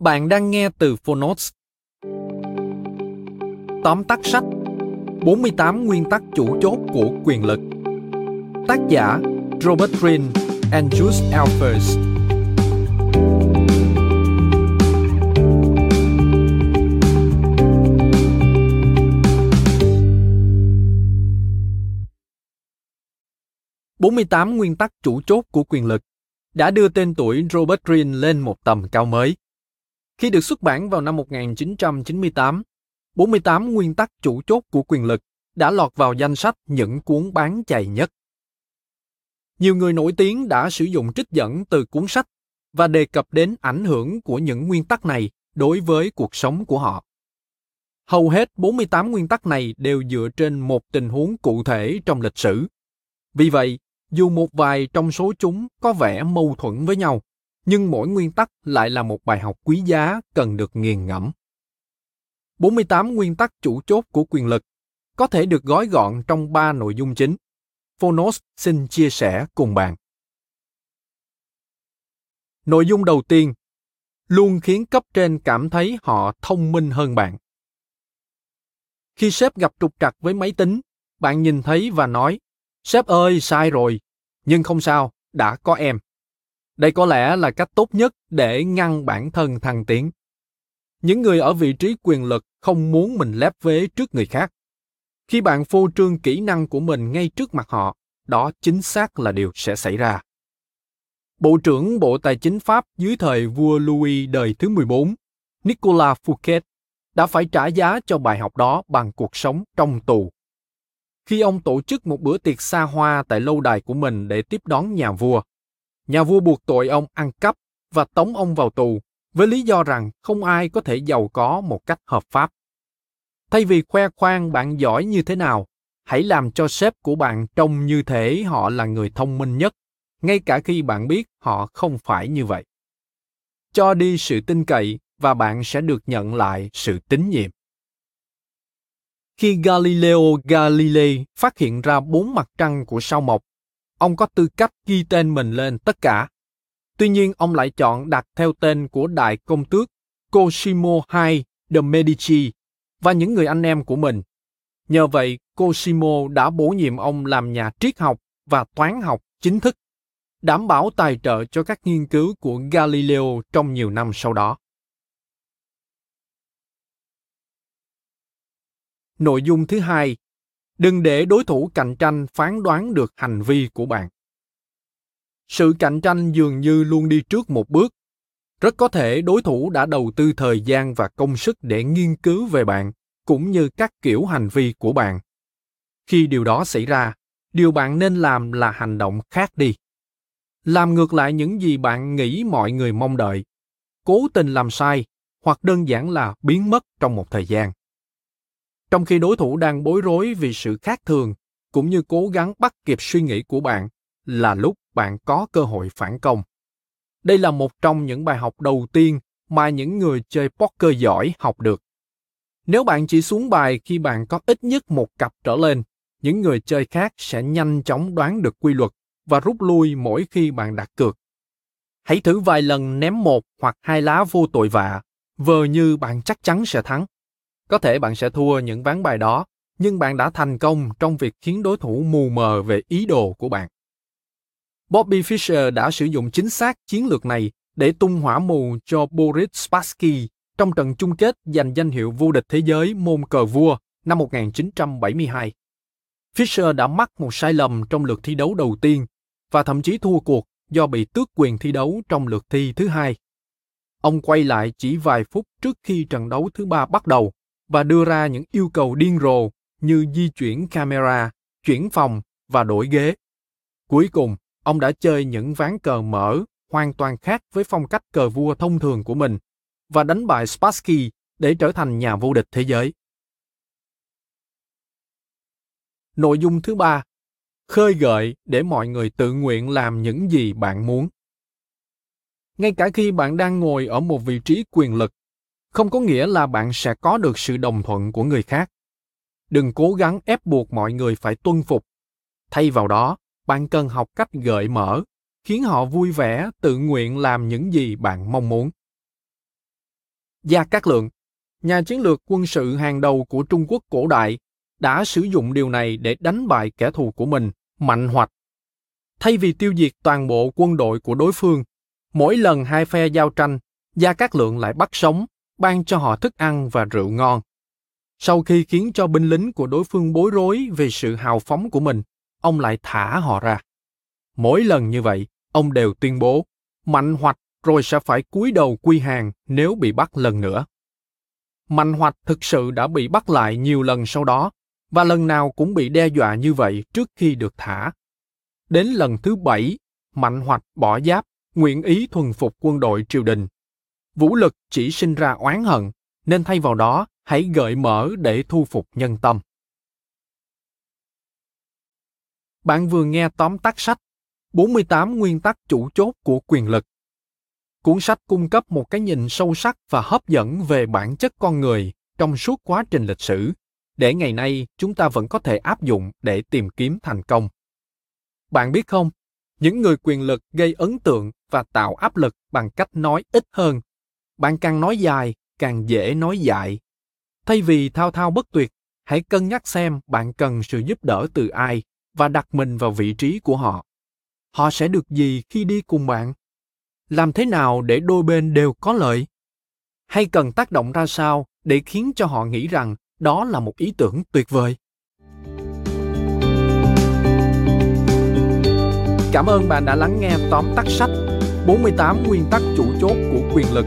Bạn đang nghe từ Phonotes. Tóm tắt sách 48 nguyên tắc chủ chốt của quyền lực Tác giả, Robert Greene and Jules Alpers ...48 nguyên tắc chủ chốt của quyền lực đã đưa tên tuổi Robert Greene lên một tầm cao mới. Khi được xuất bản vào năm 1998, 48 nguyên tắc chủ chốt của quyền lực đã lọt vào danh sách những cuốn bán chạy nhất. Nhiều người nổi tiếng đã sử dụng trích dẫn từ cuốn sách và đề cập đến ảnh hưởng của những nguyên tắc này đối với cuộc sống của họ. Hầu hết 48 nguyên tắc này đều dựa trên một tình huống cụ thể trong lịch sử. Vì vậy, dù một vài trong số chúng có vẻ mâu thuẫn với nhau, nhưng mỗi nguyên tắc lại là một bài học quý giá cần được nghiền ngẫm. 48 nguyên tắc chủ chốt của quyền lực có thể được gói gọn trong ba nội dung chính. Phonos xin chia sẻ cùng bạn. Nội dung đầu tiên, luôn khiến cấp trên cảm thấy họ thông minh hơn bạn. Khi sếp gặp trục trặc với máy tính, bạn nhìn thấy và nói, sếp ơi, sai rồi, nhưng không sao, đã có em. Đây có lẽ là cách tốt nhất để ngăn bản thân thăng tiến. Những người ở vị trí quyền lực không muốn mình lép vế trước người khác. Khi bạn phô trương kỹ năng của mình ngay trước mặt họ, đó chính xác là điều sẽ xảy ra. Bộ trưởng Bộ Tài chính Pháp dưới thời vua Louis đời thứ 14, Nicolas Fouquet, đã phải trả giá cho bài học đó bằng cuộc sống trong tù. Khi ông tổ chức một bữa tiệc xa hoa tại lâu đài của mình để tiếp đón nhà vua, nhà vua buộc tội ông ăn cắp và tống ông vào tù với lý do rằng không ai có thể giàu có một cách hợp pháp. Thay vì khoe khoang bạn giỏi như thế nào, hãy làm cho sếp của bạn trông như thể họ là người thông minh nhất, ngay cả khi bạn biết họ không phải như vậy. Cho đi sự tin cậy và bạn sẽ được nhận lại sự tín nhiệm. Khi Galileo Galilei phát hiện ra bốn mặt trăng của sao mộc, ông có tư cách ghi tên mình lên tất cả Tuy nhiên, ông lại chọn đặt theo tên của đại công tước Cosimo II de Medici và những người anh em của mình. Nhờ vậy, Cosimo đã bổ nhiệm ông làm nhà triết học và toán học chính thức, đảm bảo tài trợ cho các nghiên cứu của Galileo trong nhiều năm sau đó. Nội dung thứ hai, đừng để đối thủ cạnh tranh phán đoán được hành vi của bạn. Sự cạnh tranh dường như luôn đi trước một bước. Rất có thể đối thủ đã đầu tư thời gian và công sức để nghiên cứu về bạn, cũng như các kiểu hành vi của bạn. Khi điều đó xảy ra, điều bạn nên làm là hành động khác đi. Làm ngược lại những gì bạn nghĩ mọi người mong đợi. Cố tình làm sai, hoặc đơn giản là biến mất trong một thời gian trong khi đối thủ đang bối rối vì sự khác thường cũng như cố gắng bắt kịp suy nghĩ của bạn là lúc bạn có cơ hội phản công. Đây là một trong những bài học đầu tiên mà những người chơi poker giỏi học được. Nếu bạn chỉ xuống bài khi bạn có ít nhất một cặp trở lên, những người chơi khác sẽ nhanh chóng đoán được quy luật và rút lui mỗi khi bạn đặt cược. Hãy thử vài lần ném một hoặc hai lá vô tội vạ vờ như bạn chắc chắn sẽ thắng. Có thể bạn sẽ thua những ván bài đó, nhưng bạn đã thành công trong việc khiến đối thủ mù mờ về ý đồ của bạn. Bobby Fischer đã sử dụng chính xác chiến lược này để tung hỏa mù cho Boris Spassky trong trận chung kết giành danh hiệu vô địch thế giới môn cờ vua năm 1972. Fischer đã mắc một sai lầm trong lượt thi đấu đầu tiên và thậm chí thua cuộc do bị tước quyền thi đấu trong lượt thi thứ hai. Ông quay lại chỉ vài phút trước khi trận đấu thứ ba bắt đầu và đưa ra những yêu cầu điên rồ như di chuyển camera, chuyển phòng và đổi ghế. Cuối cùng, ông đã chơi những ván cờ mở hoàn toàn khác với phong cách cờ vua thông thường của mình và đánh bại Spassky để trở thành nhà vô địch thế giới. Nội dung thứ ba, khơi gợi để mọi người tự nguyện làm những gì bạn muốn. Ngay cả khi bạn đang ngồi ở một vị trí quyền lực, không có nghĩa là bạn sẽ có được sự đồng thuận của người khác. Đừng cố gắng ép buộc mọi người phải tuân phục. Thay vào đó, bạn cần học cách gợi mở, khiến họ vui vẻ tự nguyện làm những gì bạn mong muốn. Gia Cát Lượng, nhà chiến lược quân sự hàng đầu của Trung Quốc cổ đại, đã sử dụng điều này để đánh bại kẻ thù của mình, mạnh hoạch. Thay vì tiêu diệt toàn bộ quân đội của đối phương, mỗi lần hai phe giao tranh, Gia Cát Lượng lại bắt sống, ban cho họ thức ăn và rượu ngon. Sau khi khiến cho binh lính của đối phương bối rối về sự hào phóng của mình, ông lại thả họ ra. Mỗi lần như vậy, ông đều tuyên bố, mạnh hoạch rồi sẽ phải cúi đầu quy hàng nếu bị bắt lần nữa. Mạnh hoạch thực sự đã bị bắt lại nhiều lần sau đó, và lần nào cũng bị đe dọa như vậy trước khi được thả. Đến lần thứ bảy, Mạnh hoạch bỏ giáp, nguyện ý thuần phục quân đội triều đình. Vũ lực chỉ sinh ra oán hận, nên thay vào đó hãy gợi mở để thu phục nhân tâm. Bạn vừa nghe tóm tắt sách 48 nguyên tắc chủ chốt của quyền lực. Cuốn sách cung cấp một cái nhìn sâu sắc và hấp dẫn về bản chất con người trong suốt quá trình lịch sử, để ngày nay chúng ta vẫn có thể áp dụng để tìm kiếm thành công. Bạn biết không, những người quyền lực gây ấn tượng và tạo áp lực bằng cách nói ít hơn. Bạn càng nói dài, càng dễ nói dại. Thay vì thao thao bất tuyệt, hãy cân nhắc xem bạn cần sự giúp đỡ từ ai và đặt mình vào vị trí của họ. Họ sẽ được gì khi đi cùng bạn? Làm thế nào để đôi bên đều có lợi? Hay cần tác động ra sao để khiến cho họ nghĩ rằng đó là một ý tưởng tuyệt vời? Cảm ơn bạn đã lắng nghe tóm tắt sách 48 nguyên tắc chủ chốt của quyền lực